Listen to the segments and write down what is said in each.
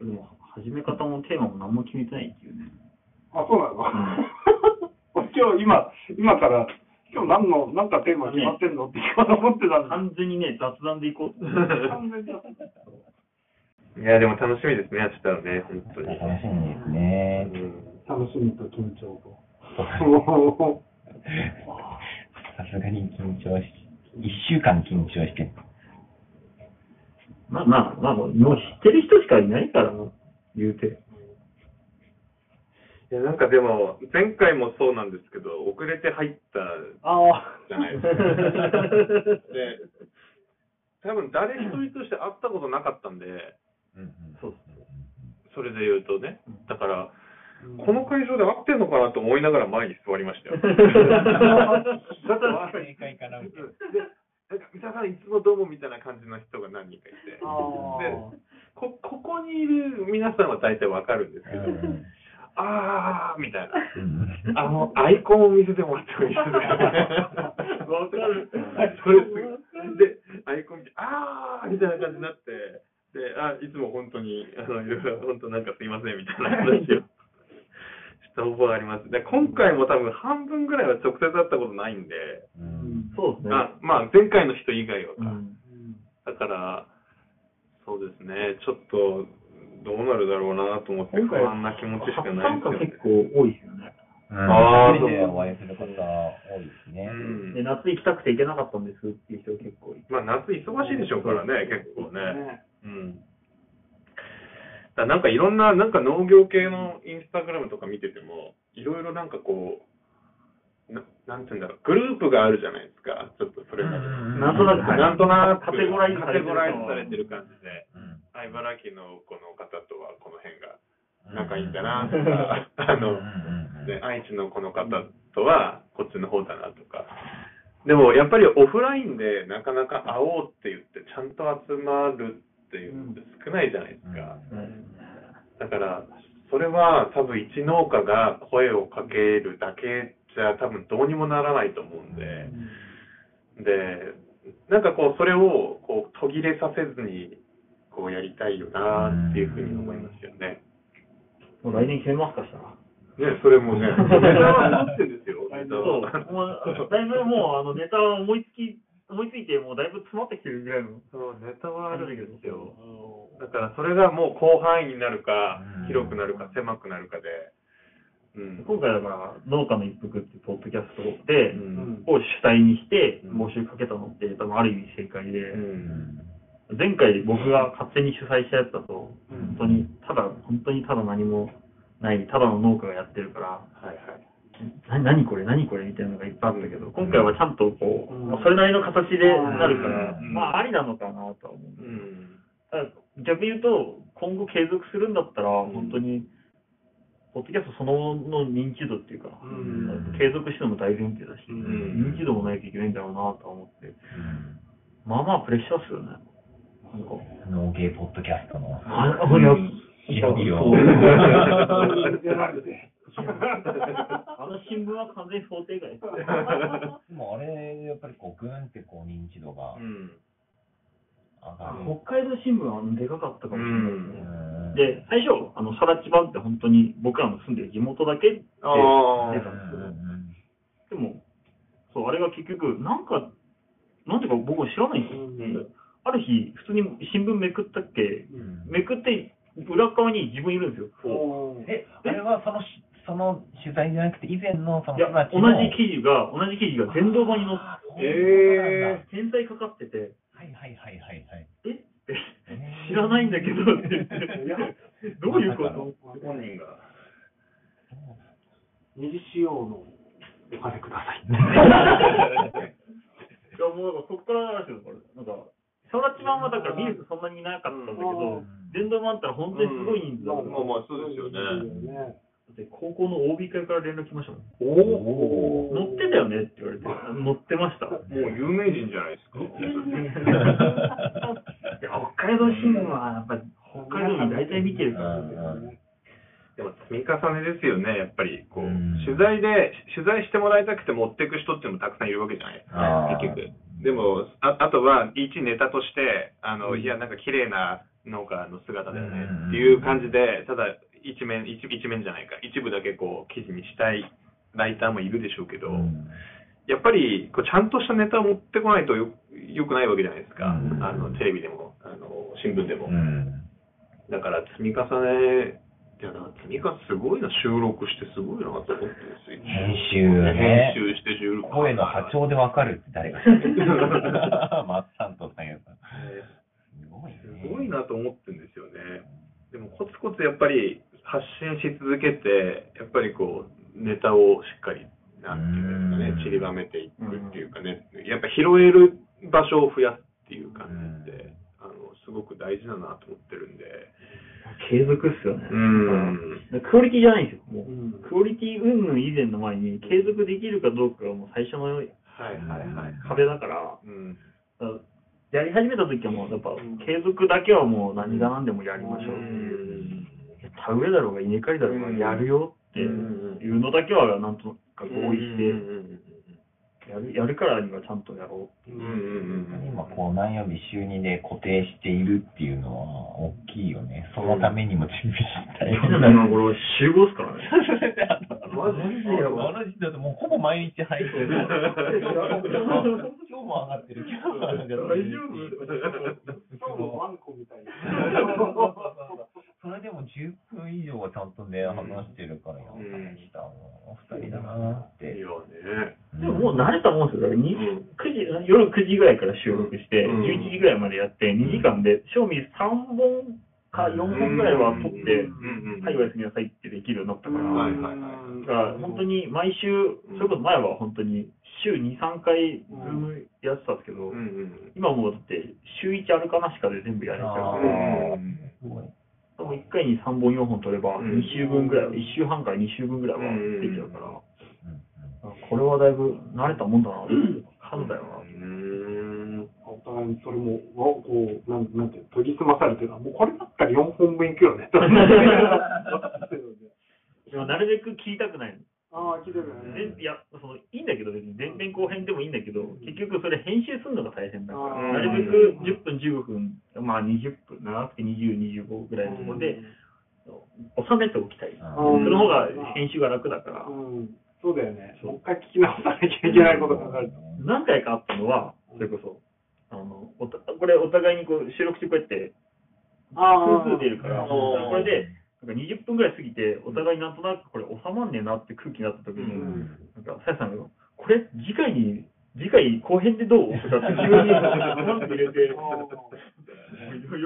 でも、始め方もテーマも何も決めてないっていうね。あ、そうなの、俺 今日、今、今から、今日何の、なんかテーマ決まってんの？って今思ってたんだ。完全にね、雑談でいこうって。完全にいや、でも楽しみですね、明日はね、本当に。楽しみですね。楽しみと緊張と。さすがに緊張し、一週間緊張して。まあまあ、まあ、もう知ってる人しかいないから、言うて。いや、なんかでも、前回もそうなんですけど、遅れて入ったあじゃないですか。で、多分誰一人として会ったことなかったんで、そうっそれで言うとね。だから、この会場で会ってんのかなと思いながら前に座りましたよ。だから正解かなみたいな。で、なんか、三田さんいつもどうもみたいな感じの人が何人かいて、であこ、ここにいる皆さんは大体わかるんですけど、あーみたいな。あの、アイコンを見せてもらってもいいですかわかる。それで、アイコン見て、あーみたいな感じになって、で、あ、いつも本当に、あの、いろいろ、本当なんかすいませんみたいな話をした覚えあります。で、今回も多分半分ぐらいは直接会ったことないんで、そうですね。あまあ、前回の人以外はか。うんだから、そうですね、ちょっと、どうなるだろうなと思って、不安な気持ちしか初ない参です加よね結。構多いですよね。あー一人でお会いすることが多いですね。うんで、夏行きたくて行けなかったんですっていう人結構いて。まあ、夏忙しいでしょうからね、結構ね。うん。だなんかいろんな、なんか農業系のインスタグラムとか見てても、いろいろなんかこう、ななんていうんだろう、グループがあるじゃないですか、ちょっとそれまで。なんとなく、なんとなく、カテゴライズされてるカテゴライズされてる感じで、うん。あ茨城のこの方とはこの辺が仲いいんだなとか、あの、で、愛知のこの方とはこっちの方だなとか。でもやっぱりオフラインでなかなか会おうって言ってちゃんと集まるっていうのって少ないじゃないですか。だから、それは多分一農家が声をかけるだけじゃ多分どうにもならないと思うんで、で、なんかこうそれをこう途切れさせずにこうやりたいよなっていうふうに思いますよね。もう来年決めますかしたら。ね、それもね、ネタは持ってるんですよ、ネタだいぶもうあのネタは思いつき、思いついて、もうだいぶ詰まってきてるぐらいのそう、ネタはあるん感じだけどですよ。だからそれがもう広範囲になるかうん、広くなるか、狭くなるかで、うん。今回だから、農家の一服っていうポッドキャストで、うん。を主体にしてうん。募集かけたのって、多分ある意味正解で、うん。前回僕が勝手に主催したやつだと、うん。本当に、ただ、本当にただ何もない、ただの農家がやってるから、はいはい。な何これ何これみたいなのがいっぱいあったけど、今回はちゃんとこう、うん。それなりの形でなるから、うん。まあありなのかなとは思う。うん。逆に言うと、今後継続するんだったら、ん。本当に、ポッドキャストそのものの認知度っていうか、うん。継続しても大前提だし、ん。認知度もないといけないんだろうなとは思って、まあまあプレッシャーっすよね。なんか、農芸ポッドキャストの。あ、あ、いや、広々そう うあの新聞は完全に想定外です。でもあれ、やっぱりこう、ぐんってこう、認知度がうん。上がる。北海道新聞はでかかったかもしれないですね。うんで、最初、あの、さらち版って本当に僕らの住んでる地元だけであ出たんですけど、でも、そう、あれが結局、なんか、なんていうか僕も知らないんですよ。ある日、普通に新聞めくったっけ、めくって、裏側に自分いるんですよ。え、あれはそのし、その取材じゃなくて、以前のそのいや、同じ記事が、同じ記事が電動版に載って、え天才かかってて、はいはいはいはい。はい。え？って、えー。知らないんだけどって。言って、どういうこと？本人が。二次使用のお金ください。いや、もうなんかそこからなんか、サラチ版はだから見るとそんなになかったんだけどうん、電動版あったら本当にすごい人数だったまあまあ、そうですよね。って高校の OB 会から連絡来ましたもん。おお。乗ってたよねって言われて、乗ってました。もう有名人じゃないですか。いや北海道新聞はやっぱり北海道民大体見てるから、うんでも積み重ねですよね、やっぱり。こううん、取材で、取材してもらいたくて持っていく人っていうのもたくさんいるわけじゃないですか、あー結局。でも、ああとは、一ネタとして、あの、いや、なんか綺麗な農家の姿だよねうんっていう感じで、ただ一面、一一面じゃないか、一部だけこう記事にしたいライターもいるでしょうけど、うんやっぱりこうちゃんとしたネタを持ってこないとよよくないわけじゃないですか、うんあのテレビでもあの新聞でも。うんだから積み重ね、いやみ重ねすごいな、収録してすごいなと思ってるんですよ。編集ね編集して収録。声の波長でわかるって誰が喋ってるマッサンとさんやさん。すごいね。すごいなと思ってるんですよね。でもコツコツやっぱり発信し続けて、やっぱりこう、ネタをしっかり、なんていうんですかうんね、散りばめていくっていうかね、やっぱ拾える場所を増やすっていう感じで、あの、すごく大事だなと思ってるんで、継続っすよね。うん。クオリティじゃないんですよ。もう、うんクオリティ云々以前の前に、継続できるかどうかがもう最初のはいはいはい。壁だから、うん。やり始めた時はもう、やっぱん、継続だけはもう何が何でもやりましょうってういう。ん。田植えだろうが稲刈りだろうがうんやるよっていうのだけはなんとか合意して、やるやるからにはちゃんとやろうっていう。今こう何曜日週2で固定しているっていうのは大きいよね。そのためにも準備したい。今頃集合っすからね。マジでマジでもうほぼ毎日入ってる。今日も上がってる。今日も上がってる。大丈夫？今日もワンコみたいな。それでも10分以上はちゃんとね、話してるから、や大したもう二人だなって。いやね。でももう慣れたもんですよ。だからにうん9時夜9時ぐらいから収録して、うん11時ぐらいまでやって、2時間で、賞味3本か4本ぐらいは撮って。はい、おやすみなさいってできるようになったから、はいはいはいだから本当に毎週、それこそ前は本当に週2、3回、ズームやってたんですけど。今もうだって、週1あるかなしかで全部やれちゃうから、うんすごい。多分1回に3本、4本取れば、うん2週分ぐらいは、1週半から2週分ぐらいはできちゃうから、うんあこれはだいぶ慣れたもんだな、数だよな。うん。お互いにそれも、わこう、なんなんていうの、研ぎ澄まされてるもうこれだったら4本分いくよね。でもなるべく聞きたくないの。ああ、聞いてるでいやそのいいんだけど、別に前編後編でもいいんだけど、結局それ編集するのが大変だから、なるべく10分、15分、まあ20分、長くて20、25ぐらいのところで、収めておきたい。あその方が編集が楽だから、うん、そうだよね。もう一回聞き直さなきゃいけないことがある。何回かあったのは、それこそ、あのおたこれお互いにこう収録してこうやって、あ複数出るから、これで、なんか20分ぐらい過ぎて、お互いなんとなくこれ収まんねえなって空気になった時に、うん。なんか、さやさんが、これ、次回に、次回後編でどうとかって急にパンと入れて、よ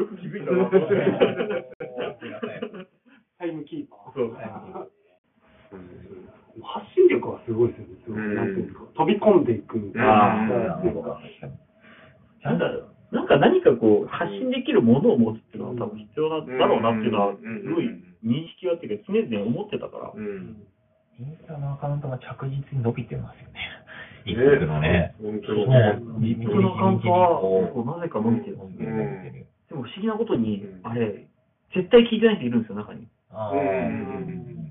く気づいたなと思って。タイムキーパー。そう。発信力はすごいですよね。すごいうん。なんていうんですか。飛び込んでいく。あーっていうかなんだろう、なんか何かこう、発信できるものを持つっていうのは多分必要なんだろうなっていうのは、すごい認識はっていうか、常々思ってたから。うん。インスタのアカウントが着実に伸びてますよね。一個のね。本当にのアカウントは、なぜか伸びてる。伸びてる伸びてるでも不思議なことにうん、あれ、絶対聞いてない人いるんですよ、中に。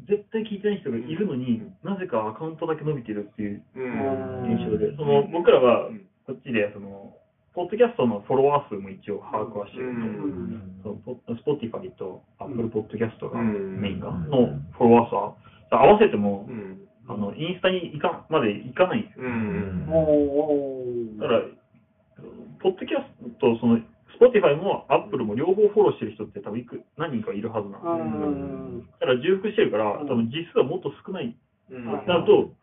絶対聞いてない人がいるのに、なぜかアカウントだけ伸びてるっていううん。印象で、その僕らはこっちでその、ポッドキャストのフォロワー数も一応把握はしてるんで、そのポ Spotify と Apple Podcast がメインが、うんのフォロワー数は、合わせてもう、ん。あのインスタに行かまで行かないんですよ。だから、ポッドキャストとその、 Spotify も Apple も両方フォローしてる人って多分いく何人かいるはずなんうです。だから重複してるから、うん。多分実数はもっと少ない。うん。なると、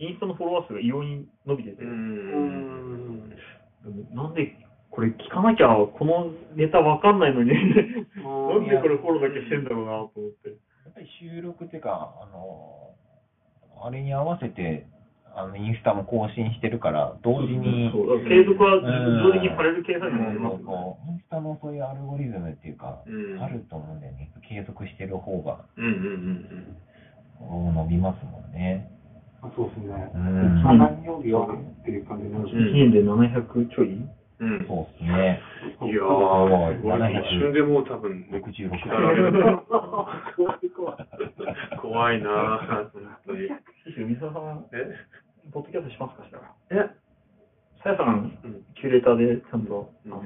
インスタのフォロワー数が異様に伸びてて、なんでこれ聞かなきゃこのネタわかんないのになんでこれフォローだけしてんだろうなと思って。やっぱり収録っていうか、あの、あれに合わせて、あの、インスタも更新してるから、同時に、そう継続はうん自動的にされる計算にもなりますそうそうインスタのそういうアルゴリズムっていうか、うんあると思うんだよね。継続してる方が、うんうんこう伸びますもんね。あそうですね何曜日はっていう感じになる。1年で700ちょい？うん。うん。そうですね。いやー、すごい一瞬でもう多分、66来たられる怖い怖い。怖いなぁ、本当に。三沢さん、えポッドキャストしますかしたら？え？さやさん、うんキュレーターでちゃんと、うんあの、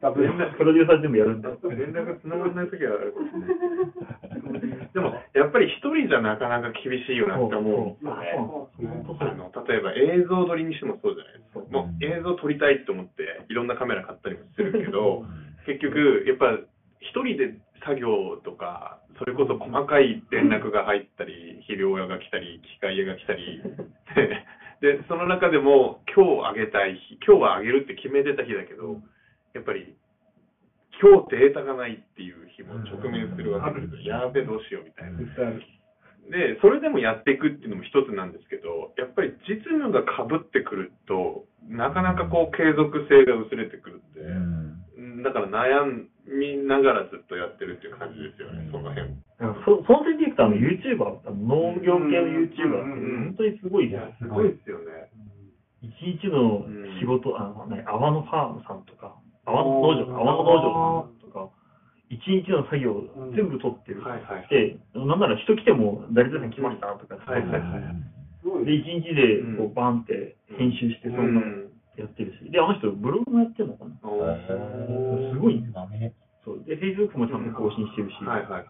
プロデューサー全部やるんで。連絡が繋がらない時はあるかもしれない。でも、やっぱり一人じゃなかなか厳しいよなって思う。の例えば映像撮りにしてもそうじゃないですか。もう映像撮りたいと思っていろんなカメラ買ったりもするけど、結局やっぱ一人で作業とか、それこそ細かい連絡が入ったり、肥料屋が来たり、機械屋が来たり、で、でその中でも今日あげたい日、今日はあげるって決めてた日だけど、やっぱり今日データがないっていう日も直面するわけですよ。やべえどうしようみたいな。で、それでもやっていくっていうのも一つなんですけど、やっぱり実務が被ってくると、なかなかこう継続性が薄れてくるんで、うんだから悩みながらずっとやってるっていう感じですよね、その辺。そその点でいくと、あの、YouTuber、あの農業系の YouTuber ってうん本当にすごいいやです、すごいですよね。一日の仕事、あの、ね、泡のファームさんとか、泡の農場、泡の農場とか、一日の作業全部撮ってる。はいはい。で、なんなら人来ても、誰々さん来ましたとか、はいはいはい。で、一日でこうバンって編集して、そんなやってるし、で、あの人、ブログもやってるのかなすごいねだね。そう。で、Facebook もちゃんと更新してるし、はいはい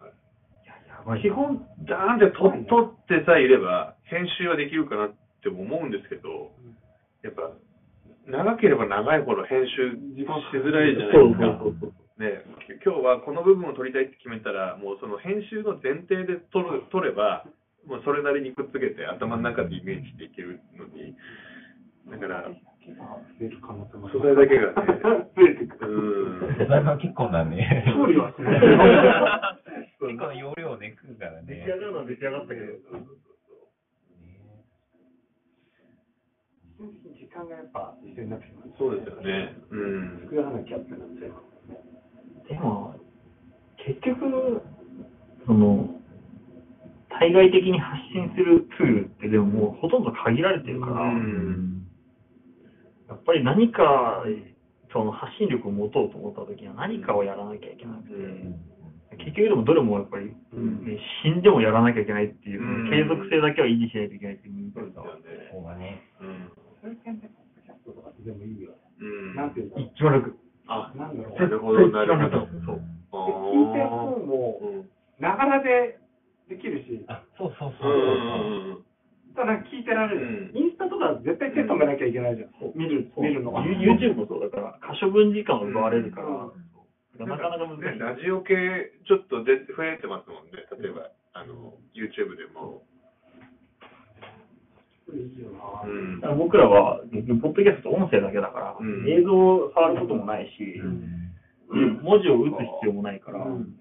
はい。基本、ダーンって撮ってさえいれば、編集はできるかなって思うんですけど、やっぱ、長ければ長いほど編集しづらいじゃないですか。ね、き今日はこの部分を撮りたいって決めたら、もうその編集の前提で撮る撮れば、もうそれなりにくっつけて頭の中でイメージできるのに、だから、素材だけがね、増えてくうる。ん、素材は結構だね。調理 はしない。結構容量ね、食うからね。出来上がるのは出来上がったけど、時間がやっぱ必要になってきます。そうですよね。うん。作らなきゃってなっちゃいます。でも、結局、その、対外的に発信するツールってでももうほとんど限られてるから、うんやっぱり何か、その発信力を持とうと思った時には何かをやらなきゃいけなくて、結局でもどれもやっぱり、うんね死んでもやらなきゃいけないっていう、うん継続性だけは維持しないといけないっていう人そう数がですよね。そうだね。うん。そういう点で、ポッドキャストとかってでもいいよ。うん。なんていうんだろう。一番楽。あ、なんだろう。なるほど、なるほど。そう。あで聞いてる方ーも、うん。ながらでできるし、あ、そうそううそうん。そう。ただ聞いてられる。インスタとか絶対手止めなきゃいけないじゃん。見る、見るのが。You- YouTube もそうだから、可処分時間を奪われるから、うんなかなか難しい。ねラジオ系、ちょっとで増えてますもんね。例えば、あの、YouTube でも。ら僕らは、結局、ポッドキャスト音声だけだから、うん。映像を触ることもないし、文字を打つ必要もないから、うん。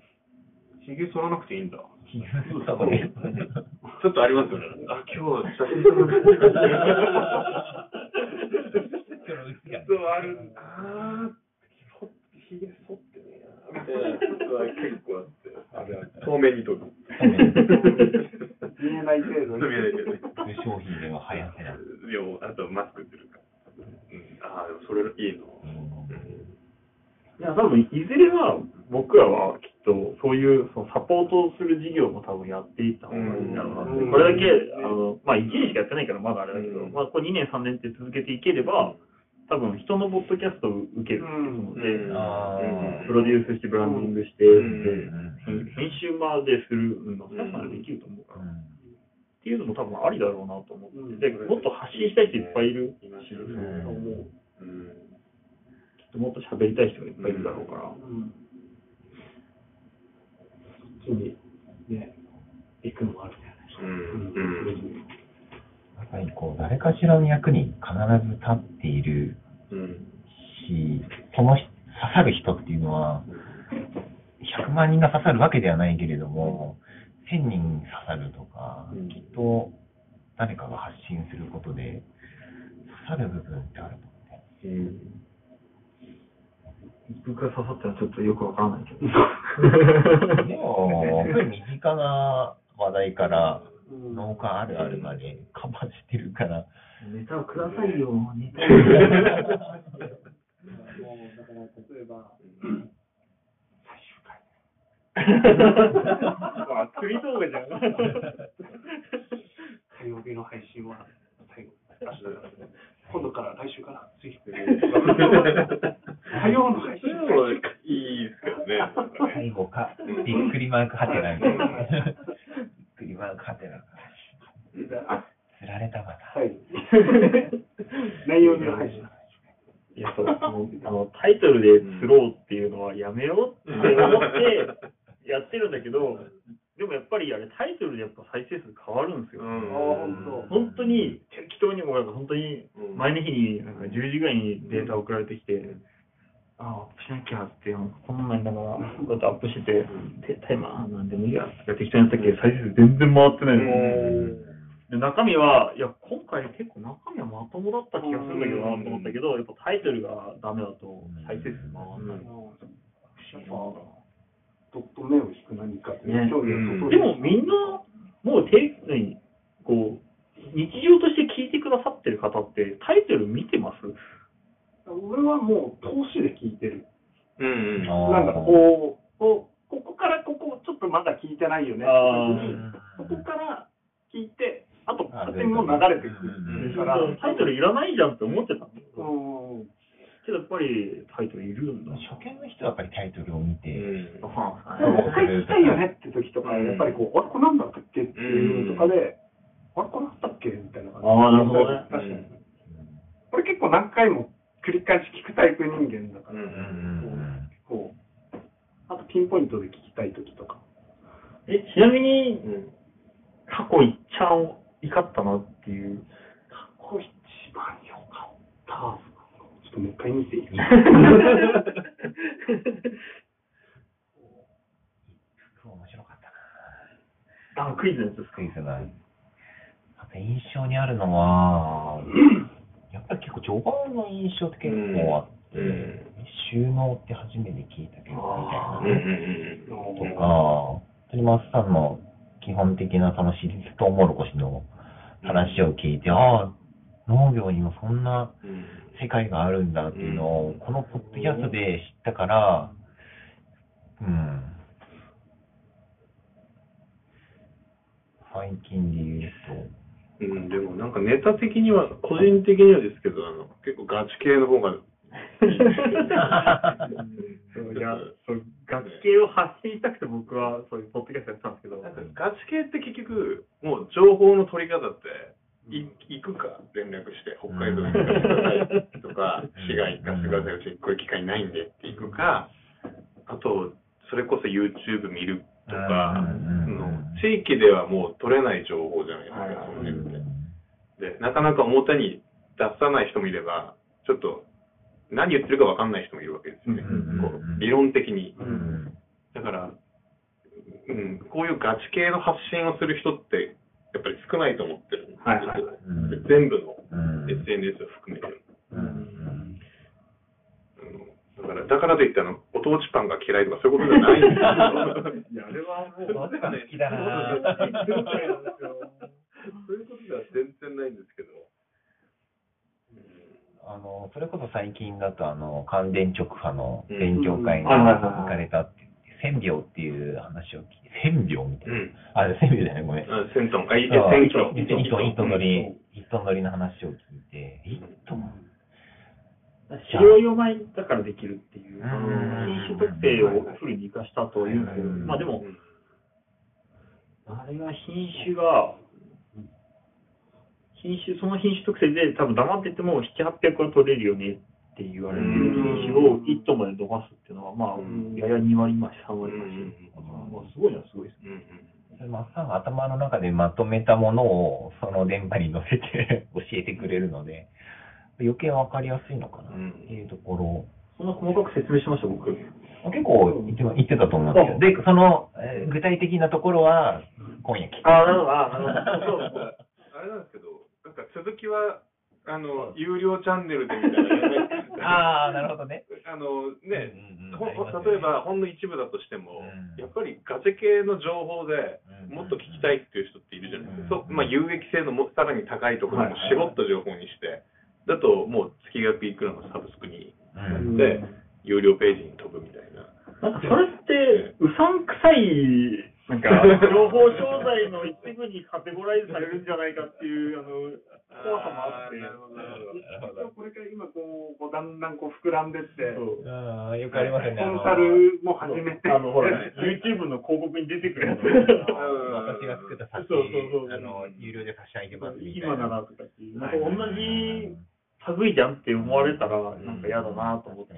ひげ剃らなくていいんだ。ちょっとありますよね。あ、今日、写真撮らなくていいんだそのうある。あー、そひげ剃っ結構あって。あれは透明に撮る。見えない程度見えないけどね。そういう商品では流行ってない。要あとマスクするか。うん、ああ、でもそれいいの。いや、多分、いずれは、僕らはきっと、そういう、そのサポートをする事業も多分やっていった方がいいんだろうなこれだけ、あの、まあ、1年しかやってないからまだあれだけど、うんまあ、これ2年3年って続けていければ、多分、人のポッドキャストを受けるので、プロデュースして、ブランディングして、うん。でうん。編編集までするのがまでできると思うから、っていうのも多分ありだろうなと思って、でもっと発信したい人いっぱいいるし、そう思う。うん。きっともっと喋りたい人がいっぱいいるだろうから。うん。そっちにね、行くのもあるん。だよね。うん。やっぱりこう、誰かしらの役に必ず立っているうん。し、その人刺さる人っていうのは、100万人が刺さるわけではないけれども、1000人刺さるとか、うんきっと誰かが発信することで刺さる部分ってあると思うね。うん。僕が刺さったのはちょっとよくわからないけど。でも、身近な話題からうん農家あるあるまでカバーしてるから、ネタをくださいよ、ネタもうだから例えば、最終回。あ、釣り動画じゃん。火曜日の配信は最後。明日だ今度から来週から、ぜひ。火曜の配信。そういいいですけどね。最後か、びっくりマークハテナみたいな。びっくりマークハテナ。あ釣られたまた。はい。内容には配信。いや、そう、もうあの、タイトルで釣ろうっていうのはやめようって思って やってるんだけど、でもやっぱりあれ、タイトルでやっぱ再生数変わるんですよ。うんあ本当本当に適当にもうなんか本当にうん前の日になんか10時ぐらいにデータ送られてきて、ああ、アップしなきゃって、こんなんだから、こうやってアップしてて、でタイマーなんでもいいやって適当にやったっけど、再生数全然回ってない。の。で中身は、いや、今回結構中身はまともだった気がするんだけどなと思ったけど、やっぱタイトルがダメだと再生数回ん。な。い。どっと目を引く何かってね。でもみんな、もうて、何こう、日常として聞いてくださってる方って、タイトル見てます？俺はもう投資で聞いてる。うんうん。なんだろう、こう、こうここからここちょっとまだ聞いてないよね。あここから聞いて、あとあ勝手にもう流れてくうんるから、タイトルいらないじゃんって思ってたんだけど、うんけどやっぱりタイトルいるんだ。初見の人はやっぱりタイトルを見て、うんあでも、もう一回聞きたいよねって時とか、やっぱりこう、あれ、これなんだったっけっていうのとかで、あれ、これあったっけみたいな感じで。あーなるほどね確かに。これ結構何回も繰り返し聞くタイプ人間だから、うんうんこう、あとピンポイントで聞きたい時とか。え、ちなみに、うん過去いっちゃん怒ったなっていう？ここ一番良かった。ちょっともう一回見ていい？面白かったな。あ、クイズのやつですか？クイズと印象にあるのは、やっぱり結構序盤の印象って結構あって、うん。収納って初めて聞いたけど、みたいんなね。とか、本当にマスさんの基本的なその私立トウモロコシの話を聞いて、ああ、農業にもそんなうん。世界があるんだっていうのを、このポッドキャストで知ったから、うん。最近で言ううん、でもなんかネタ的には、個人的にはですけど、あの結構ガチ系の方がいい。ですそういや、そう、楽器を発信したくて僕はそういうポッドキャストやってたんですけど、なんかガチ系って結局、もう情報の取り方って、い行くか？連絡して、北海道に行かせてくださいとか、市外行かせてください、うちにこういう機会ないんでって行くか、あと、それこそ YouTube 見るとか、地域ではもう取れない情報じゃないですか、はいそのと。辺って。で、なかなか表に出さない人もいれば、ちょっと何言ってるか分かんない人もいるわけですよね。うんこう理論的に。うんだから、うん、こういうガチ系の発信をする人って、やっぱり少ないと思ってるんですよはいはいうんで全部のうん SNS を含めて。だから、だからといって、あの、ご当地パンが嫌いとかそういうことじゃないんですよ。いや、あれはもう、どっちか好きだなそういうことでは全然ないんですけど。あの、それこそ最近だと、あの、関電直波の勉強会に行かれたって言って、千秒っていう話を聞いて、千秒みたいな。うん。あ、千秒だよね、ごめん。あ、セントン、あ、いいそうセントン。一トン、一トン、一トン乗り、一トン乗りの話を聞いて、一トン白い米だからできるっていう、うん品種特性をフルに生かしたとは言うまあでもう、んあれが品種が、品種、その品種特性で多分黙ってても7、800は取れるよねって言われてる品種を1トンまで伸ばすっていうのは、まあうん、やや2割増し、3割増し。うんまあすごいのはすごいですね。マッサンが頭の中でまとめたものを、その電波に乗せて 教えてくれるので、余計わかりやすいのかなっていうところ。そんな細かく説明しました、僕。結構言って言ってたと思うんですよ。で、その、えー具体的なところは、今夜聞く。ああ、なるほど、ああ、なるほど。そうそう あれなんですけど、なんか続きは、あの、有料チャンネルでみたいな。ああ、なるほどね。あの、ね、例えば、ほんの一部だとしても、うんやっぱりガチ系の情報でうんもっと聞きたいっていう人っているじゃないですか。まあ、有益性のもさらに高いところもはい絞った情報にして、だともう月額いくらのサブスクにうん。で、有料ページに飛ぶみたいな。なんかそれって、うさんくさい、なんか、情報商材の一部にカテゴライズされるんじゃないかっていう、あの、怖さもあって、なるほどなるほど。こうだんだんこう膨らんでって、そうああ、よくありますよね。コンサルも始めて、あの、ほら、YouTube の広告に出てくるやつ。私が作った冊子そうそうそうあの、有料で差し上げますみたいな。今ならとかっていう、なんかはい。同じ類じゃんって思われたら、なんか嫌だなと思って。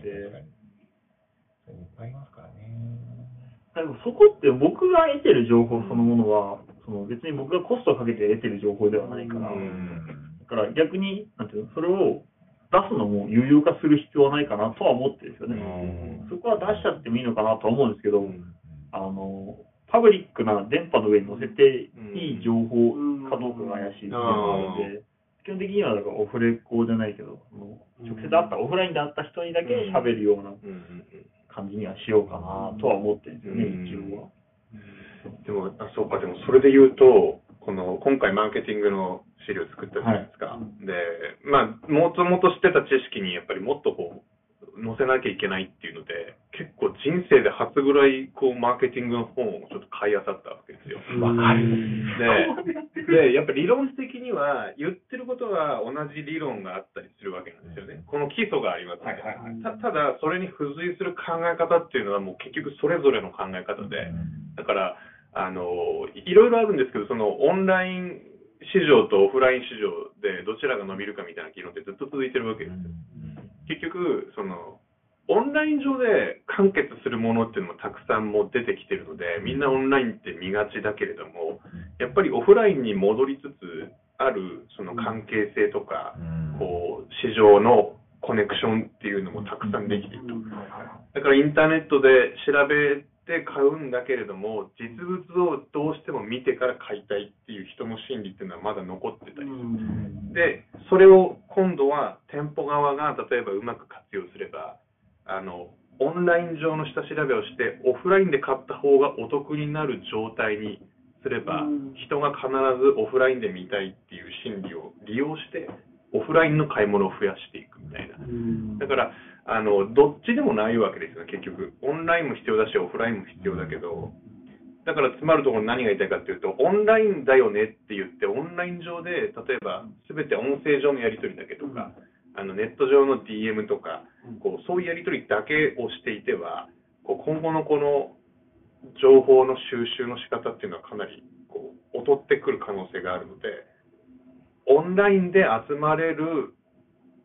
そういっぱいありますからね。でもそこって僕が得てる情報そのものは、その別に僕がコストをかけて得てる情報ではないから、うん。だから逆に、なんていうの、それを出すのも有料化する必要はないかなとは思ってるんですよね。そこは出しちゃってもいいのかなとは思うんですけど、あの、パブリックな電波の上に載せていい情報かどうかが怪しいっていうのがあるので、基本的にはだからオフレコじゃないけど、あの直接会った、オフラインで会った人にだけ喋るような感じにはしようかなとは思ってるんですよね、うん。一応は。でも、あそうか、でもそれで言うと、この今回マーケティングの資料作ったじゃないですか。で、まあ、もともと知ってた知識にやっぱりもっとこう、載せなきゃいけないっていうので、結構人生で初ぐらい、こう、マーケティングの本をちょっと買い漁ったわけですよ。わかる。で、で、やっぱり理論的には、言ってることは同じ理論があったりするわけなんですよね。この基礎がありますね。たただ、それに付随する考え方っていうのは、もう結局それぞれの考え方で、だから、あの、いろいろあるんですけど、そのオンライン市場とオフライン市場でどちらが伸びるかみたいな議論ってずっと続いてるわけですよ。結局、その、オンライン上で完結するものっていうのもたくさんもう出てきてるので、みんなオンラインって見がちだけれども、やっぱりオフラインに戻りつつあるその関係性とか、こう、市場のコネクションっていうのもたくさんできていると。だからインターネットで調べて買うんだけれども、実物をどうしても見てから買いたいっていう人の心理っていうのはまだ残ってたりする。で、それを今度は店舗側が例えばうまく活用すれば、あの、オンライン上の下調べをして、オフラインで買った方がお得になる状態にすれば、人が必ずオフラインで見たいっていう心理を利用して、オフラインの買い物を増やしていくみたいな。だから、あの、どっちでもないわけですよね、結局。オンラインも必要だし、オフラインも必要だけど、だから詰まるところ何が言いたいかっていうと、オンラインだよねって言って、オンライン上で、例えば、すべて音声上のやり取りだけとか、あのネット上の DM とか、こうそういうやり取りだけをしていては、こう今後のこの情報の収集の仕方っていうのはかなりこう劣ってくる可能性があるので、オンラインで集まれる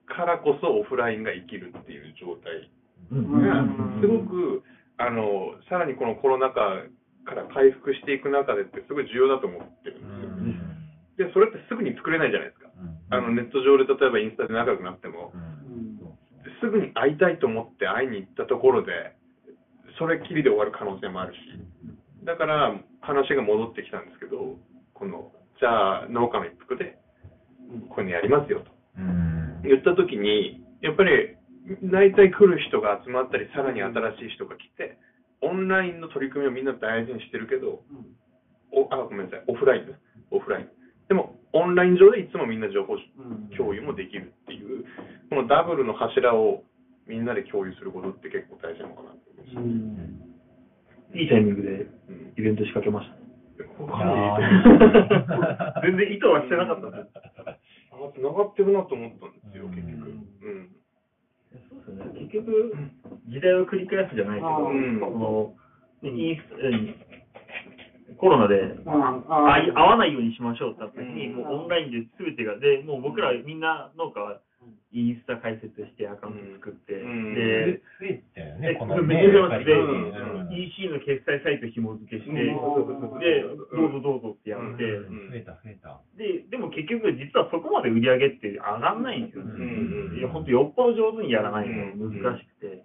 からこそオフラインが生きるっていう状態。がすごくあのさらにこのコロナ禍から回復していく中でってすごい重要だと思ってるんですよ。で、それってすぐに作れないじゃないですか。あのネット上で例えばインスタで仲良くなっても、すぐに会いたいと思って会いに行ったところで、それっきりで終わる可能性もあるし、だから話が戻ってきたんですけど、この、じゃあ農家の一服で、こういうのやりますよと言った時に、やっぱり大体来る人が集まったり、さらに新しい人が来て、オンラインの取り組みをみんな大事にしてるけど、おあごめんなさい、オフラインです、オフライン。でも、オンライン上でいつもみんな情報共有もできるっていう、このダブルの柱をみんなで共有することって結構大事なのかなと思いました。いいタイミングでうんイベント仕掛けましたね。ここかなり全然意図はしてなかったです。あ繋がってるなと思ったんですよ、結局。うん。そうですね。結局、時代を繰り返すじゃないけど、うんその、インスうんコロナであ会わないようにしましょうってなった時に、うんもうオンラインで全てが、で、もう僕らみんな農家はインスタ開設してアカウント作って、うん。で、増えたよでね、このめね。っちゃ増えてやっうん。ぱり EC の決済サイト紐付けして、うん。で、どうぞどうぞってやって、うん。増えた、増えた。で、でも結局実はそこまで売り上げって上がんないんですよね。うんいや、本当よっぽど上手にやらないと難しくて。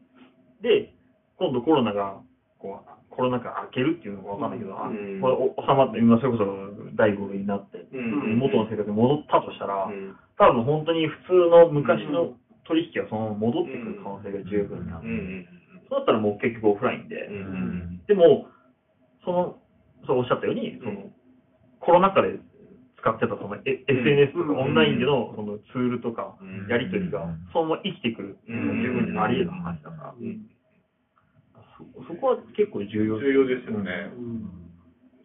で、今度コロナが、こう、コロナ禍明けるっていうのがわかんないけど、あうん。これお収まって、今それこそ第5類になって、うん。元の生活に戻ったとしたら、うん。多分本当に普通の昔の取引がそのまま戻ってくる可能性が十分にある。うん。そうだったらもう結局オフラインで。でも、その、そうおっしゃったように、その、コロナ禍で使ってたその、え SNS とかオンラインでのそのツールとか、うん。やり取りがそのまま生きてくるっていうのが十分にあり得る話だから、うんそそこは結構重要重要ですよね。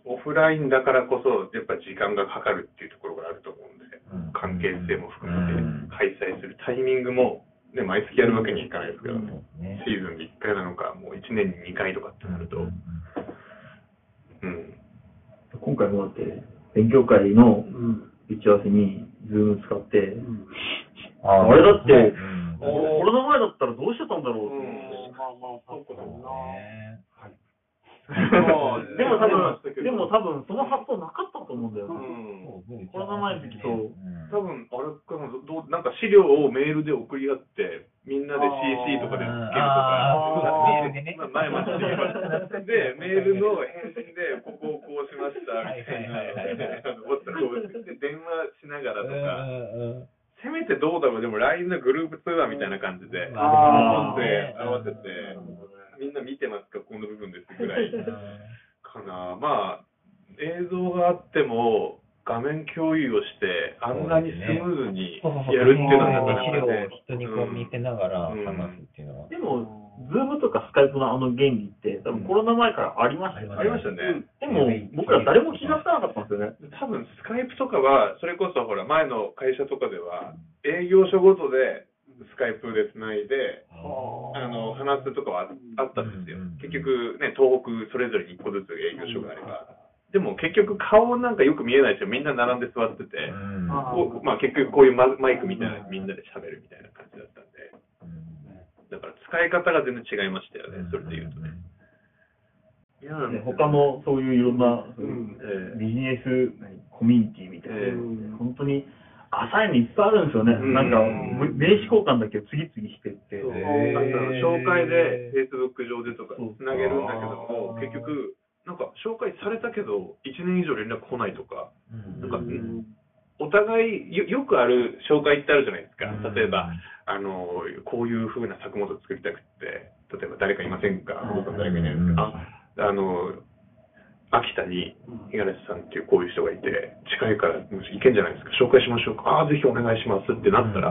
オフラインだからこそ、やっぱ時間がかかるっていうところがあると思うんで、関係性も含めて開催するタイミングもね、毎月やるわけにいかないですから、そうですねシーズンで1回なのか、もう1年に2回とかってなると、うんうん。今回もだって、勉強会のうん。打ち合わせに、ズーム使って、うん。ああれだってうん。おコロナ前だったらどうしてたんだろうって。うん。まあまあ、そうかもな。ねでも多分、ででも多分、その発想なかったと思うんだよね。コロナ前の時と。うん多分あれかなどうなんか資料をメールで送り合ってみんなで CC とかでつけるとあかーメー。ルでねまあ前までで メールの返信でここをこうしましたみたいな。電話しながらとかせめてどうだろう。でも LINE のグループ通話みたいな感じで音声合わせてみんな見てますかこの部分ですぐらい。かな。まあ映像があっても画面共有をしてあんなにスムーズにやるっていうのはなかな資料をかね。人にこう見せながら話すっていうのは。でも、ズームとかスカイプのあの原理って、多分コロナ前からありましたよね。ありましたね。でも、僕ら誰も気がつかなかったんですよね。多分スカイプとかは、それこそほら、前の会社とかでは、営業所ごとでスカイプでつないで、あの話すとかはああったんですようん。結局ね、東北それぞれに1個ずつ営業所があれば。でも結局顔なんかよく見えないですよ。みんな並んで座ってて、まあ結局こういうママイクみたいなのみんなで喋るみたいな感じだったんで。だから使い方が全然違いましたよね、それで言うとね。いやで他のそういういろんな、んえービジネス何コミュニティみたいな、えー。本当に浅いのいっぱいあるんですよね。うん。なんか、名刺交換だけを次々してって。そう。へー紹介で Facebook 上でとかつなげるんだけども結局なんか紹介されたけど1年以上連絡来ないとか。なんかうんお互いよよくある紹介ってあるじゃないですか。うん。例えばあのこういう風な作物を作りたくって例えば誰かいませんか？うん。僕さん誰かいないですか？ああの秋田に五十嵐さんっていうこういう人がいて近いからもし行けんじゃないですか？紹介しましょうか？ああぜひお願いしますってなったら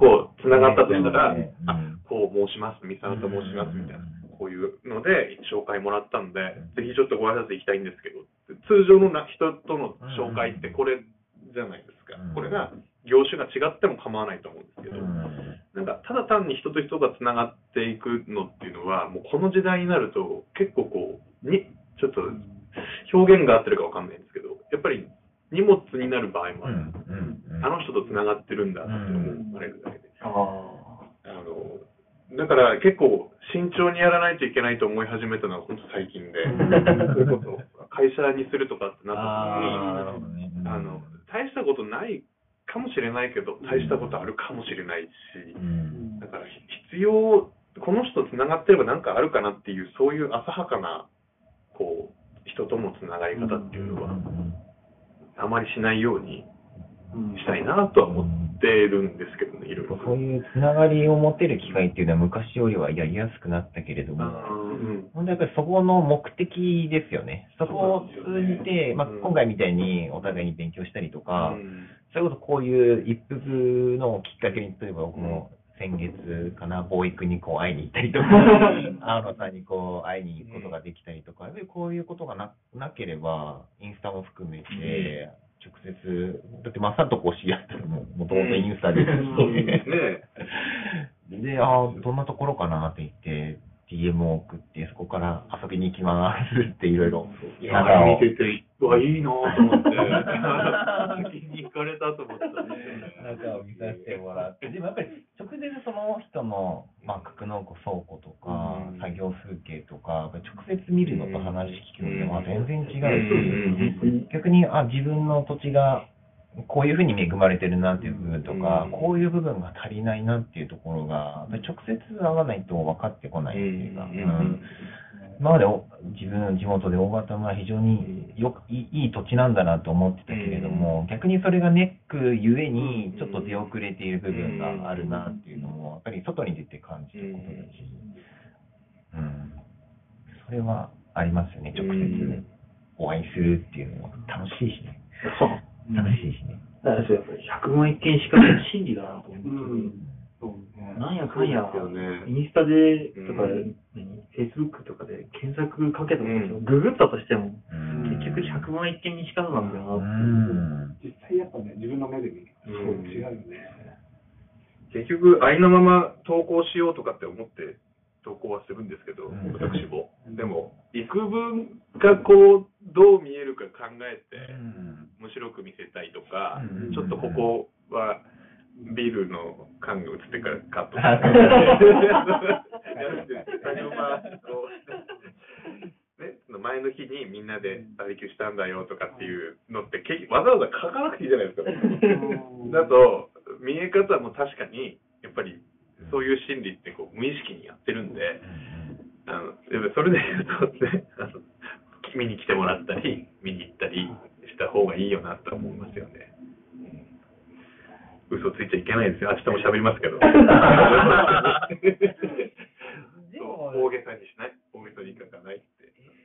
こう、つながったとしたら、うんあ、こう申します、三沢と申します、みたいな、こういうので紹介もらったんで、ぜひちょっとご挨拶行きたいんですけど、通常のな人との紹介ってこれじゃないですか。うん。これが、業種が違っても構わないと思うんですけど、うん。なんか、ただ単に人と人がつながっていくのっていうのは、もうこの時代になると、結構こう、に、ちょっと表現が合ってるかわかんないんですけど、やっぱり荷物になる場合もある。あの人とつながってるんだって思われるだけで。ああの、だから結構慎重にやらないといけないと思い始めたのは本当最近で、それこそ会社にするとかってなった。時に、あの、大したことないかもしれないけど、大したことあるかもしれないしう、ん。だから必要、この人とつながってれば何かあるかなっていう、そういう浅はかな、こう、人とのつながり方っていうのは、あまりしないようにしたいなとは思ってるんですけどね、いろいろ。そういうつながりを持てる機会っていうのは昔よりはやりやすくなったけれども、うん。やっぱりそこの目的ですよね。そこを通じて、まあ、うん。今回みたいにお互いに勉強したりとか、うん。それこそこういう一服のきっかけに、例えば僕も先月かな、ボーイ君にこう会いに行ったりとか、青野さんにこう会いに行くことができたりとか、やっぱりこういうことがななければ、インスタも含めて、直接、だってまさとこう知り合ったのも、もともとインスタですし、ね。で、ああ、どんなところかなって言って、DM を送って、そこから遊びに行きますっていろいろ。いや、見てて、うわ、いいなと思って、先に行かれたと思ったね。中を見させてもらって、でもやっぱり直接その人の、まあ、格納庫倉庫とか、うん。作業風景とか、直接見るのと話聞くのでは全然違うし、うん。逆に、あ、自分の土地がこういうふうに恵まれてるなっていう部分とか、うん。こういう部分が足りないなっていうところが、直接会わないと分かってこないっていうか、うん。今までお自分の地元で大型は非常によくいい土地なんだなと思ってたけれども、逆にそれがネックゆえにちょっと出遅れている部分があるなっていうのも、やっぱり外に出て感じることだし、うん、それはありますよね、直接お会いするっていうのは。楽しいしね、そう。楽しいしね。だからそれやっぱり100万一件しかない心理だなと思って。うんそうね。なんやかんや、そうですよねインスタでとか、うん何、フェイスブックとかで検索かけたとしても、うんググったとしても、うん結局100万一件にしかなんだようなって。ん実際やっぱね、自分の目で見ると、そう違うよね。結局、ありのまま投稿しようとかって思って投稿はするんですけど、うん。私も。でも、幾分かこう、どう見えるか考えて、面白く見せたいとか、うん。ちょっとここはビールの缶が映ってからカットあやるんですありのままこうね、その前の日にみんなでバーベキューしたんだよとかっていうのってけわざわざ書かなくていいじゃないですか。だと、見え方も確かに、やっぱりそういう心理ってこう無意識にやってるんで、あのやっぱそれで言うとね、あの見に来てもらったり、見に行ったりした方がいいよなと思いますよね。嘘ついちゃいけないですよ。明日も喋りますけど。大げさにしない。大げさに書かないって。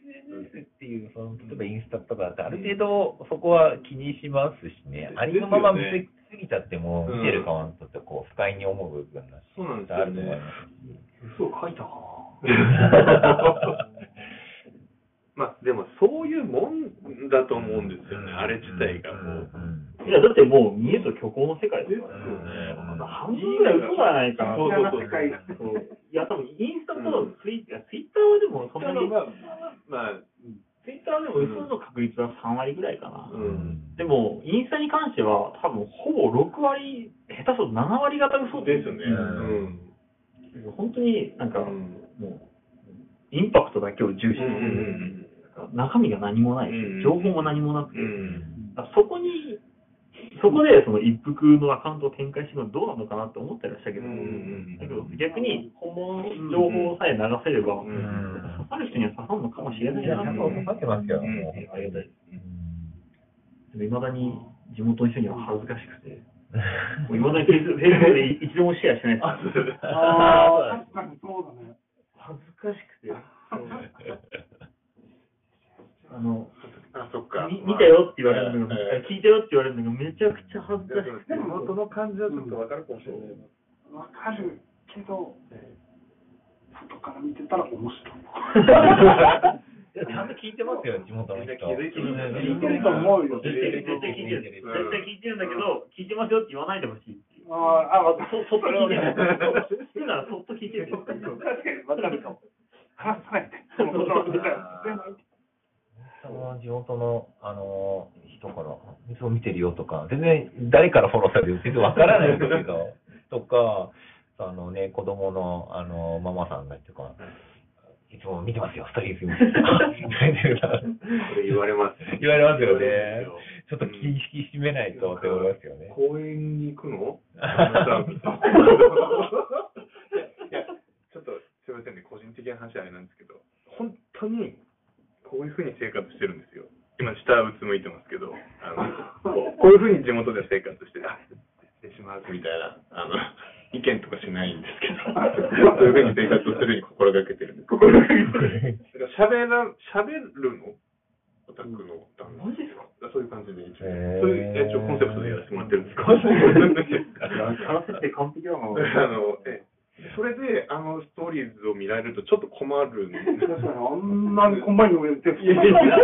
SNS っていう、その例えばインスタとかだって、ある程度そこは気にしますしね、ありのまま見せすぎちゃっても、うん見てる側にと不快に思う部分がそうなんですよあると思いね。ますし。嘘書いたか まあでもそういうもんだと思うんですよね、あれ自体がもう。いや、だってもう、見えと虚構の世界ですからね。うん半分ぐらい嘘じゃないかな。そうそうそういや、多分インスタとうんツイッター、ツイッターはでもそんなに、まあ、まあ、ツイッターはでも嘘の確率は3割ぐらいかな。うん。でも、インスタに関しては、多分ほぼ6割、下手すると7割方嘘ですよね。うん。うん。本当になんか、うん。もう、インパクトだけを重視してうんる、中身が何もないし、うん情報も何もなくて、そこに、そこでその一服のアカウントを展開してるのはどうなのかなって思ったりはしたけど、うんだけど逆に本物の情報さえ流せれば、うん刺さる人には刺さるのかもしれないな。と刺さってますよ、うんもう。ありがたい。いまだに地元の人には恥ずかしくて、いまだにフェイスブックで一度もシェアしてないです。ああ、確かにそうだね。恥ずかしくて。あの、あ、そっか。み見たよって言われるのが、ええ聞いたよって言われるのがめちゃくちゃ恥ずかしくて。地元の感じはちょっとわかるかもしれない。わかるけど、外から見てたら面白い。ちゃんと聞いてますよ、地元の人。聞いてると思うよ。絶対絶対聞いてる。絶対聞いてるんだけど、聞いてますよって言わないでほしい。ああ、わかそる。そっと聞いてる。好きならそっと聞いてる。確かにわかるかも。話さない 地元の、あの人から、いつも見てるよとか、全然誰からフォローされるか全然わからないんですけど、とか、あのね、子供の、あの、ママさんがとか、いつも見てますよ、ストーリーズ見てますこれ言われますね。言われますよね。ちょっと気引き締めないとって思いますよね。公園に行くの？いや、ちょっとすみませんね、個人的な話あれなんですけど、本当にこういうふうに生活してるんですよ。今、下うつむいてますけど、あのこうこういうふうに地元で生活して、あ失礼しますみたいなあの意見とかしないんですけど、そういうふうに生活をするに心がけてるんです。る。の？オタクの旦那マジですか？そういう感じで一応、へー。そういう一応コンセプトでやらせてもらってるんですけど。話せて完璧だな。あの、ええ、それで、あのストーリーズを見られるとちょっと困るんです確かに、あんなにっていやいやいや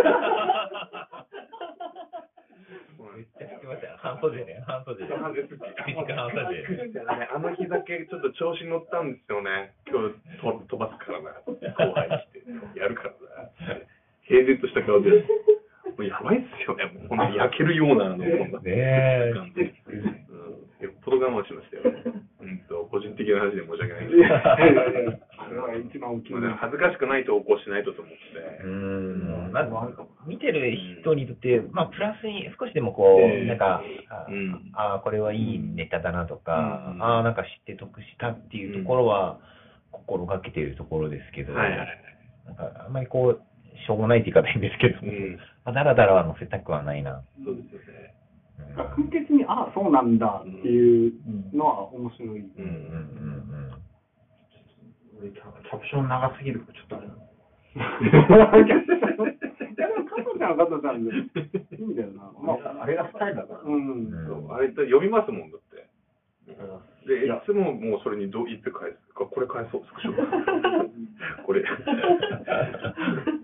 めっちゃ聞きましたよ。半袖ね、半袖で。半袖短半袖で。あの日だけちょっと調子乗ったんですよね。今日と飛ばすからな。後輩にして。やるからな。平然とした顔で。もうやばいっすよね。もうこの焼けるようなあの、ねえ感じうん。よっぽど我慢しましたよね。うんと、個人的な話で申し訳ないんです一番大き恥ずかしくない投稿しないとと思って。うん、なんか見てる人にとって、まあ、プラスに少しでもこう、ええなんか、あうんあー、これはいいネタだなとか、うんああ、なんか知って得したっていうところは、心がけているところですけど。なんかあんまりこう、しょうもないって言い方変ですけど、うん。まあ、だらだらは載せたくはないな。そうですよね。うん簡潔に、ああ、そうなんだっていうのは面白い。ううんうんうん俺キャプション長すぎるちょっとあれ。いや、でも加藤ちゃんは加藤ちゃんでいいんだよな。まあ、あれがスタイルだから。うん。そうあれって読みますもんだって。で、いつももうそれにどう言って返すか、これ返そう、スクショ。これ。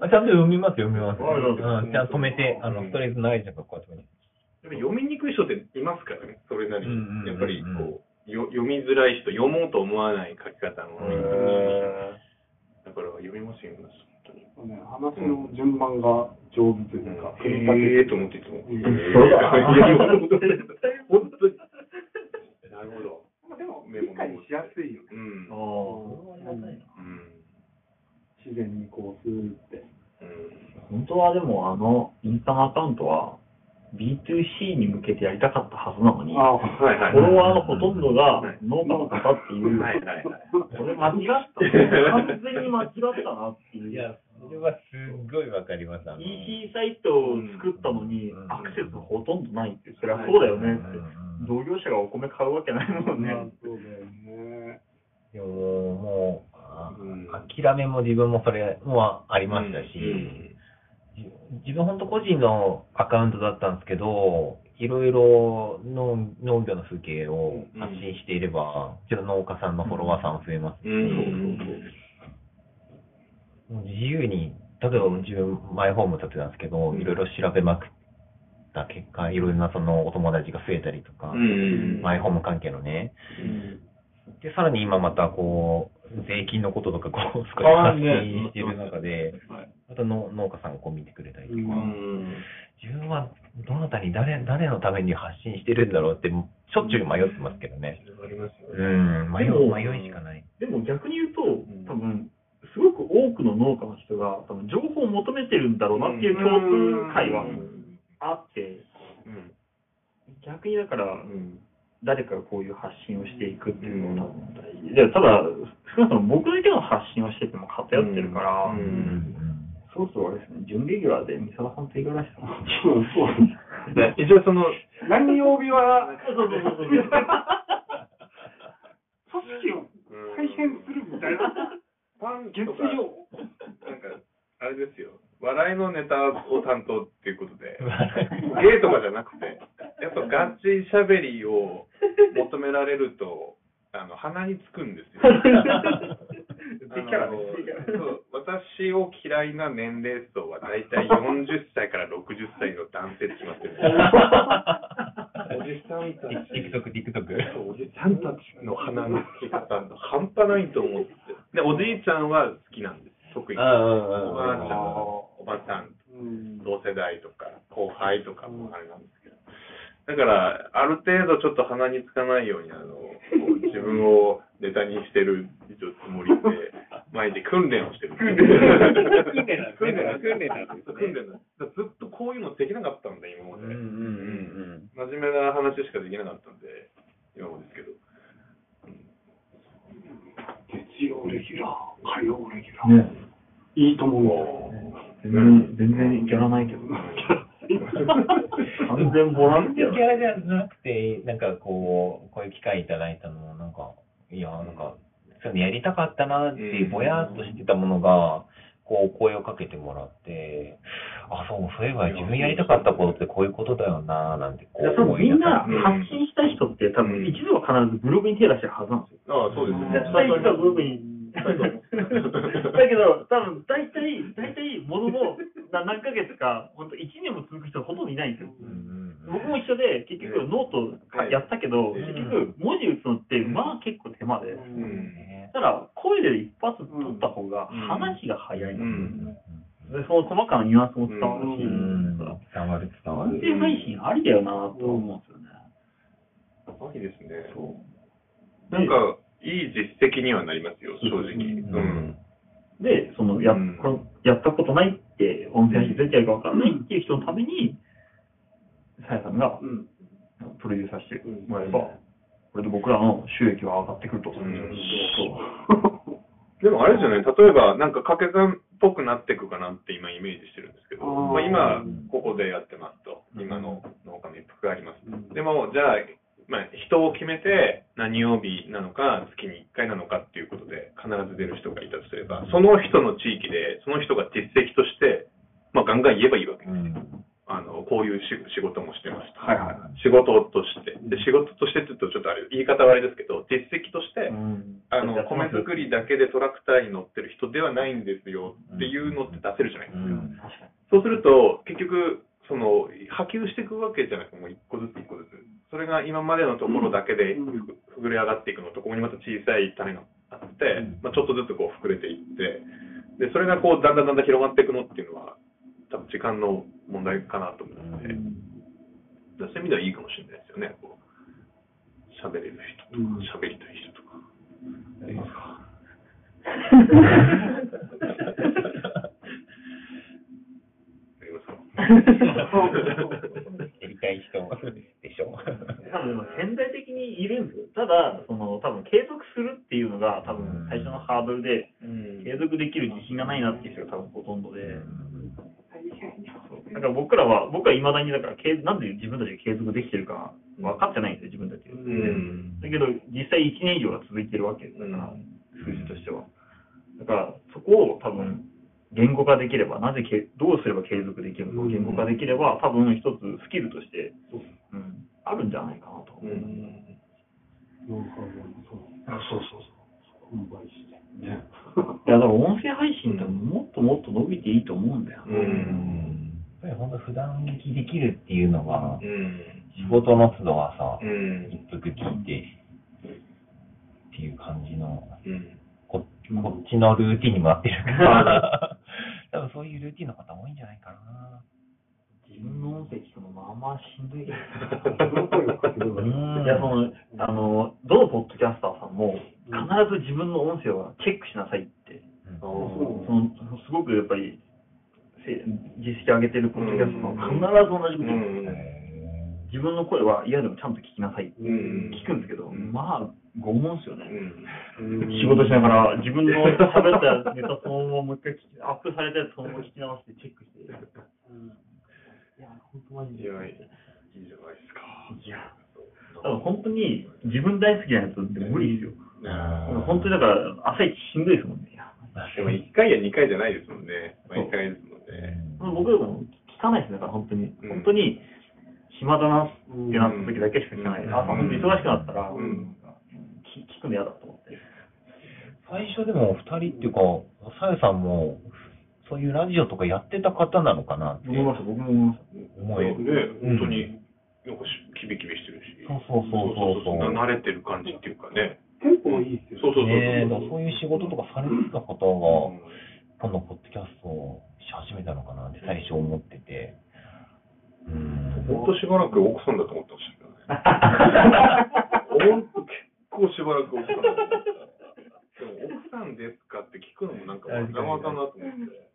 あちゃんと読みます、読みます。あそうん、ちゃんと止めて、あの、ストレートの愛ちゃんがこうやって。でも読みにくい人っていますからね、それなりに。やっぱりこう、よ読みづらい人、読もうと思わない書き方の人だから読みますよ、本当に。ね、話の順番が上手というか、えてと思っていつも。なるほど。まあでも、理解しやすいよね。うん。ああうん。自然にこう、スーって。うん。本当はでもあのインスタのアカウントは B2C に向けてやりたかったはずなのに、フ。ォロワーのほとんどがはい農家の方っていう、はいはいはい。これ間違った。完全に間違ったなっていう。いや、それはすっごいわかります。EC サイトを作ったのにうんアクセスほとんどないって、そりゃそうだよねって。うん同業者がお米買うわけないもんね。まあそうだよね。でも、もう、諦めも自分もそれもありましたし、じ自分本当個人のアカウントだったんですけど、いろいろ農農業の風景を発信していれば、うちの農家さんのフォロワーさんも増えますし、うん。もう自由に、例えば自分マイホーム建てたんですけど、いろいろ調べまくった結果、いろいろなそのお友達が増えたりとか、うん。マイホーム関係のね、で、さらに今またこう、税金のこととかこう、少し発信している中で、またの農家さんがこう見てくれたりとか、うん。自分はどなたに誰、誰のために発信してるんだろうって、しょっちゅう迷ってますけどね。ありますようね。ん、迷でもい、迷いしかない。でも逆に言うとん、多分、すごく多くの農家の人が多分情報を求めてるんだろうなっていう共通会はあって、うん。逆にだから、うん。誰かがこういう発信をしていくっていうのは多分大事で、ただ、少なくとも僕だけの発信をしてても偏ってるから、うんうんそろそろあれですね、準レギュラーで三沢さんと五十嵐さん。そうそう。で一応その、何曜日は、そうそうそうそう。組織を改変するみたいな。パン月曜。なんか、あれですよ。笑いのネタを担当っていうことで、ゲイとかじゃなくて、やっぱガチ喋りを求められると、あの、鼻につくんですよ。でキャラねあのそう私を嫌いな年齢層は大体40歳から60歳の男性って決まってるんですよ。おじさんたち。TikTok、TikTok。そうおじさんたちの鼻のつき方、半端ないと思って。で、おじいちゃんは好きなんです。特に。おばあちゃん、あおばさん、うん同世代とか、後輩とかもあれなんですけど。だから、ある程度ちょっと鼻につかないように、あの、こう自分をネタにしてる一応つもりで、毎日訓練をしてる。訓練なんですね訓練なん訓練なんですね訓練なんですだずっとこういうのできなかったんだ、今まで。うんうんうん真面目な話しかできなかったんで、今もですけど。月曜レギュラー、火曜レギュラー。ね、いいと思う全然、全然ギャラないけど。完全ボラうん。ンティアキャラじゃなくて、なんかこう、こういう機会いただいたのも、なんか、いや、なんか、そういうのやりたかったなってぼやっとしてたものが、こう、声をかけてもらって、あ、そう、そういえば自分やりたかったことってこういうことだよな、なんて、こうみんなうん発信したい人って多分一度は必ずブログに手出してるはずなんですよ。ああ、そうですね。絶対一度はブログに。だけど、多分大体、大体、もののな何ヶ月か、本当1年も続く人ほとんどいないんですよ。僕も一緒で、結局ノートやったけど、結局文字打つのって、まあ結構手間で。うん。ただ、声で一発取った方が話が早いの。うんでその細かなニュアンスも伝わるし、うん伝わる伝わる。音声配信ありだよなと思うんですよね。ありですね。そうなんか、いい実績にはなりますよ、正直。うん。で、そのや,、うんこのやったことないって、音声配信どうやってやるか分からないっていう人のために、さやさんがうん。プロデューサーしてもらえば、これで僕らの収益は上がってくると。んそうでもあれですよね、例えば、なんか掛け算っぽくなっていくかなって今イメージしてるんですけど、あーまあ、今、ここでやってますと、今の農家の一服があります。でも、じゃあ、まあ、人を決めて何曜日なのか、月に1回なのかっていうことで必ず出る人がいたとすれば、その人の地域で、その人が実績として、まあ、ガンガン言えばいいわけです。うんあの、こういうし仕事もしてました。はいはい。仕事として。で、仕事としてって言うとちょっとあれ、言い方はあれですけど、実績として、うんあの、米作りだけでトラクターに乗ってる人ではないんですよっていうのって出せるじゃないですか。うん。そうすると、結局、その、波及していくわけじゃないですか、もう一個ずつ一個ずつ。それが今までのところだけでうんふふぐれ上がっていくのと、ここにまた小さい種があって、うんまあ、ちょっとずつこう膨れていって、で、それがこう、だんだんだんだん広がっていくのっていうのは、多分時間の問題かなと思うので、そういう意味ではいいかもしれないですよね。こう喋れる人とうんか、喋りたい人とか。やりますか？やりますか？潜在的にいるんですよ。ただ、その多分継続するっていうのが多分最初のハードルで、うん。継続できる自信がないなっていう人が多分ほとんどで、だから僕らは、僕はいまだにだから継、なんで自分たちが継続できてるか分かってないんですよ、自分たちが。うん。だけど、実際1年以上が続いてるわけだから、うん。数字としては。だから、そこを多分、言語化できれば、なぜけ、どうすれば継続できるのかを言語化できれば、多分一つスキルとして、うん、あるんじゃないかなう。うんノウハウもそうあそうそうそう。販売してね いや、だから音声配信ってもっともっと伸びていいと思うんだようね。んやっぱり本当普段聞きできるっていうのが、うん仕事の都度はさう、ん一服聞いて、っていう感じの、うんここっちのルーティンにもなってるから、多分そういうルーティンの方多いんじゃないかな。自分の音声聞くのまあまあしんどいけど。自分の声をかけるのがいや、その、あの、どのポッドキャスターさんも、必ず自分の音声はチェックしなさいって、あそのすごくやっぱり、せ実績上げてるポッドキャスターさんは必ず同じこと言う。ん。ですよ自分の声は嫌でもちゃんと聞きなさいってうん。聞くんですけど、うん。まあ、拷問ですよね。うん。仕事しながら自分の喋ったネタそのままもう一回聞き、アップされたやつそのまま聞き直してチェックして。いや、本当マジで。いやいいじゃないですかいや、多分本当に自分大好きなやつって無理ですよ。うん本当にだから、朝一しんどいですもんね。でも1回や2回じゃないですもんね毎回ですもんね僕でも聞かないですね、だから本当に。うん本当に暇だなってなった時だけしか聞かない。うん朝本当に忙しくなったら、うん聞聞くの嫌だと思って。最初でもお二人っていうか、さゆさんも、そういうラジオとかやってた方なのかなって。思いました、僕も思いました。思える。ね本当になんかしキビキビしてるし。そうそうそうそうそう。な慣れてる感じっていうかね。テンポがいいですよそうそうそうそう。そういう仕事とかされてた方が、今度ポッドキャストをし始めたのかなって最初思ってて。うん。本当しばらく奥さんだと思ってましたけどね。本当結構しばらく奥さんだと思ってた。でも奥さんですかって聞くのもなんかわざわざなと思って、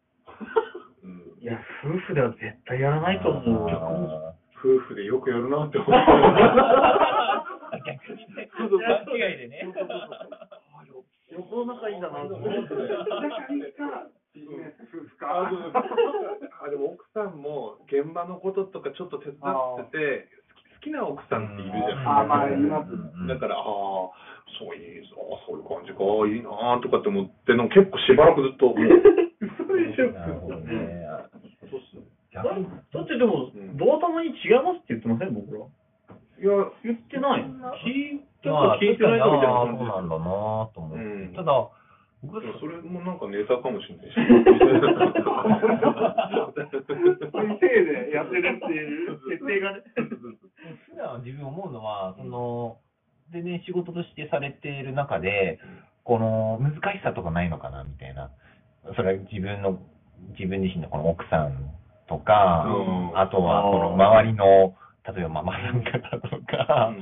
うん、いや、夫婦では絶対やらないと思う。あ夫婦でよくやるなって思ってー逆にね、勘違いでね。よほど仲いいんだなと思って。夫婦かあでも奥さんも現場のこととかちょっと手伝ってて好き好きな奥さんっているじゃあないですか。まあいます。だから、ああ、そういいぞ、そういう感じか、いいなとかって思って、結構しばらくずっと、もう、嘘でしょ。なるほどね。そうっすね。だってでも、うんドア玉に違いますって言ってません僕ら。いや、言ってない。聞いたまあ、か聞いてないかみたいな感じそうなんだなと思って。うんただ、僕でもそれもなんかネタかもしれないし。そういう体でやってるっていう設定がね。普段自分思うのは、その、全然仕事としてされている中で、この難しさとかないのかなみたいな。それは自分の、自分自身のこの奥さんとか、うんあとはこの周りの、例えばママさん方とか、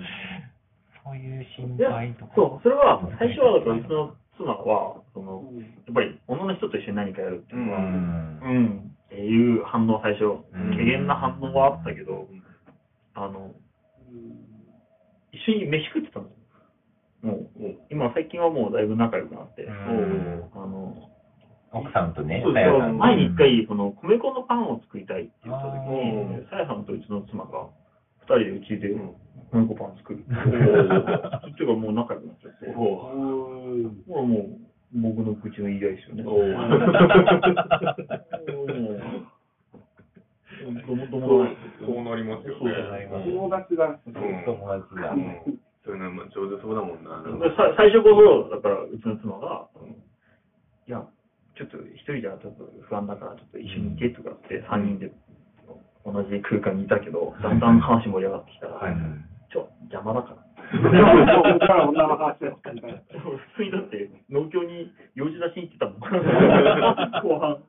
そういう心配とか。そう、それは、最初はうちの妻は、その、やっぱり女の人と一緒に何かやるっていうのは、うん。うん、っていう反応は最初、うん怪げな反応はあったけど、あの、一緒に飯食ってたんですよ。もう、今最近はもうだいぶ仲良くなって、うんあの、奥さんとねそう、さやさん前に一回、この米粉のパンを作りたいって言った時うに、さやさんとうちの妻が、二人でうちでうん米粉パン作る。そっちがもう仲良くなっちゃって、おほらもう、僕の口の言い合いですよね。そう。なりますよね。友達だうん友達だ。うん。そういうのも上手そうだもんな。最初こそ、だから、うちの妻が、いや、ちょっと一人じゃちょっと不安だから、ちょっと一緒にいてとかって、三人で同じ空間にいたけど、だんだん話盛り上がってきたら、はいちょ、邪魔だから。ここから女の話ですかみたいな。普通にだって、農協に用事出しに行ってたもん。後半。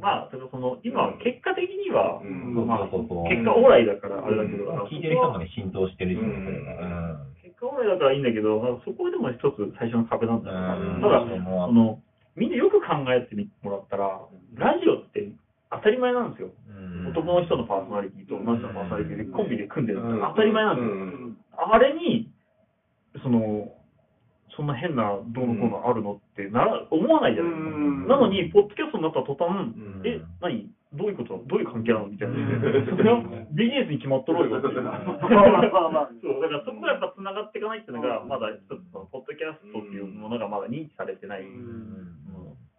まあ、その、今、結果的には、うんまあ、結果オーライだからあれだけど、聞いてる人もね、浸透してるし、うんそれが結果オーライだからいいんだけど、まあそこはでも一つ最初の壁なんだよなうん。ただ、うん。その、みんなよく考えてみもらったら、ラジオって当たり前なんですよ。うん。男の人のパーソナリティと女の人のパーソナリティでコンビで組んでるうん。当たり前なんですよ。うん。あれに、その、そんな変などうのこうのあるのってなら思わないじゃないですか。うん。なのに、ポッドキャストになった途端、ん。え、何？どういうこと？どういう関係なの？みたいな。それはビジネスに決まっとろうよ。っていう。まあまあまあそう、だからそこがやっぱ繋がっていかないっていうのが、まだ一つその、ポッドキャストっていうものがまだ認知されてない、うん。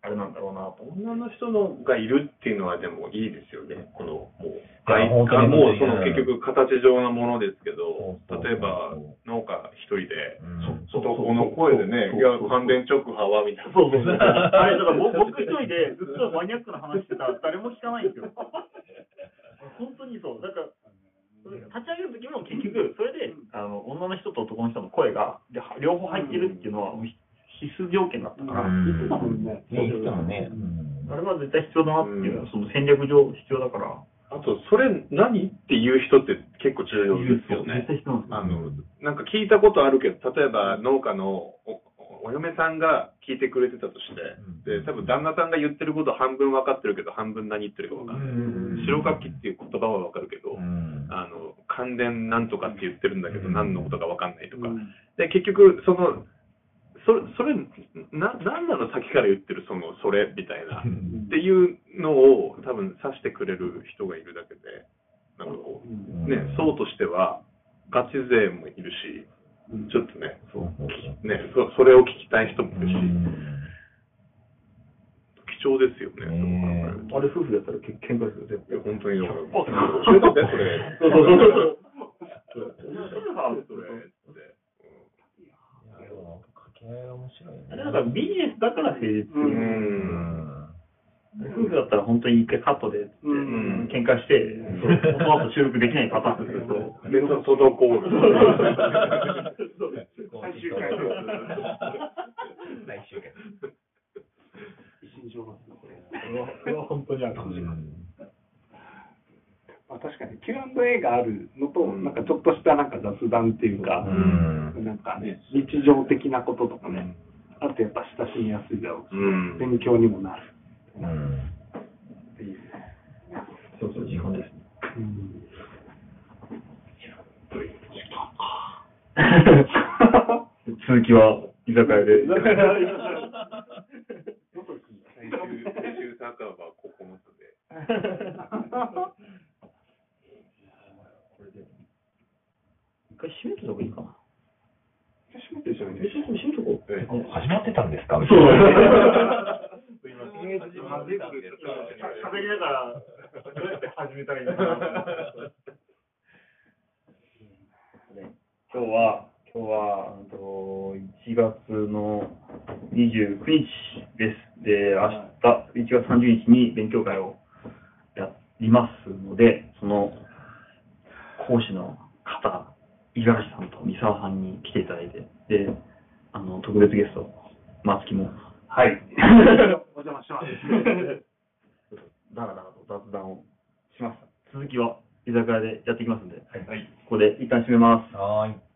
あれなんだろうなと。女の人のがいるっていうのはでもいいですよね。この、もう、外本当にもうそのうん結局形状のものですけど、例えば農家一人で、うんそう男の声でね、いや、関連直派はみたいな。そうそうそう。あれ、だから僕僕一人でずっとマニアックな話してたら誰も聞かないんですよ。本当にそう。だから、立ち上げる時も結局、それで、あの、女の人と男の人の声が、で両方入ってるっていうのは必須条件だったから、うん言ってたもんね。ね、ね、うんあれは絶対必要だなっていうのは、その戦略上必要だから、あと、それ何っていう人って結構重要ですよね。あの、なんか聞いたことあるけど、例えば農家のおお嫁さんが聞いてくれてたとして、で、多分旦那さんが言ってること半分分かってるけど、半分何言ってるか分かんない。うん白かきっていう言葉は分かるけど、うんあの、関連なんとかって言ってるんだけど、うん何のことか分かんないとか。うんで、結局、その、それ、それ、な、なんなの先から言ってる、その、それ、みたいな。っていうのを多分指してくれる人がいるだけで、なんかこうね、層としては、ガチ勢もいるし、ちょっとね、そうね、そそれを聞きたい人もいるし、うん。貴重ですよね。ねあれ夫婦だったらけ喧嘩ですよ、絶いや、本当に、だから、100%教えてって、それ。そうそうそう。そう。それって。いやでも掛け合いが面白いよね。あれだからビジネスだから成立すうる。ん。夫婦だったら本当に一回カットで、うん。喧嘩して、その後収録できないパターンですけど、で、そ滞る。最終回 最終回一心上なんですねこれそれはそれは本当にあるかもしれない。まあ、確かに Q&A があるのと、うんなんかちょっとしたなんか雑談っていうか、うんなんかね、日常的なこととかね、あとやっぱ親しみやすいだろうし、うん勉強にもなるうんっていう。そうそう、時間です。うん続きは居酒屋で。酒場9つで。回閉めた方がいいかな。閉めてしまいえ、ちょっと閉めとこう。え始まってたんですか？そう。喋りながら、どうやって始めたらいいのか今日は、今日は、うんと1月の29日です。で、明日、1月30日に勉強会をやりますので、その講師の方、五十嵐さんと三沢さんに来ていただいて、で、あの、特別ゲスト、松木も、はい。お邪魔します。だらだらと雑談をしました。続きは居酒屋でやっていきますんで、ここで一旦締めます。はーい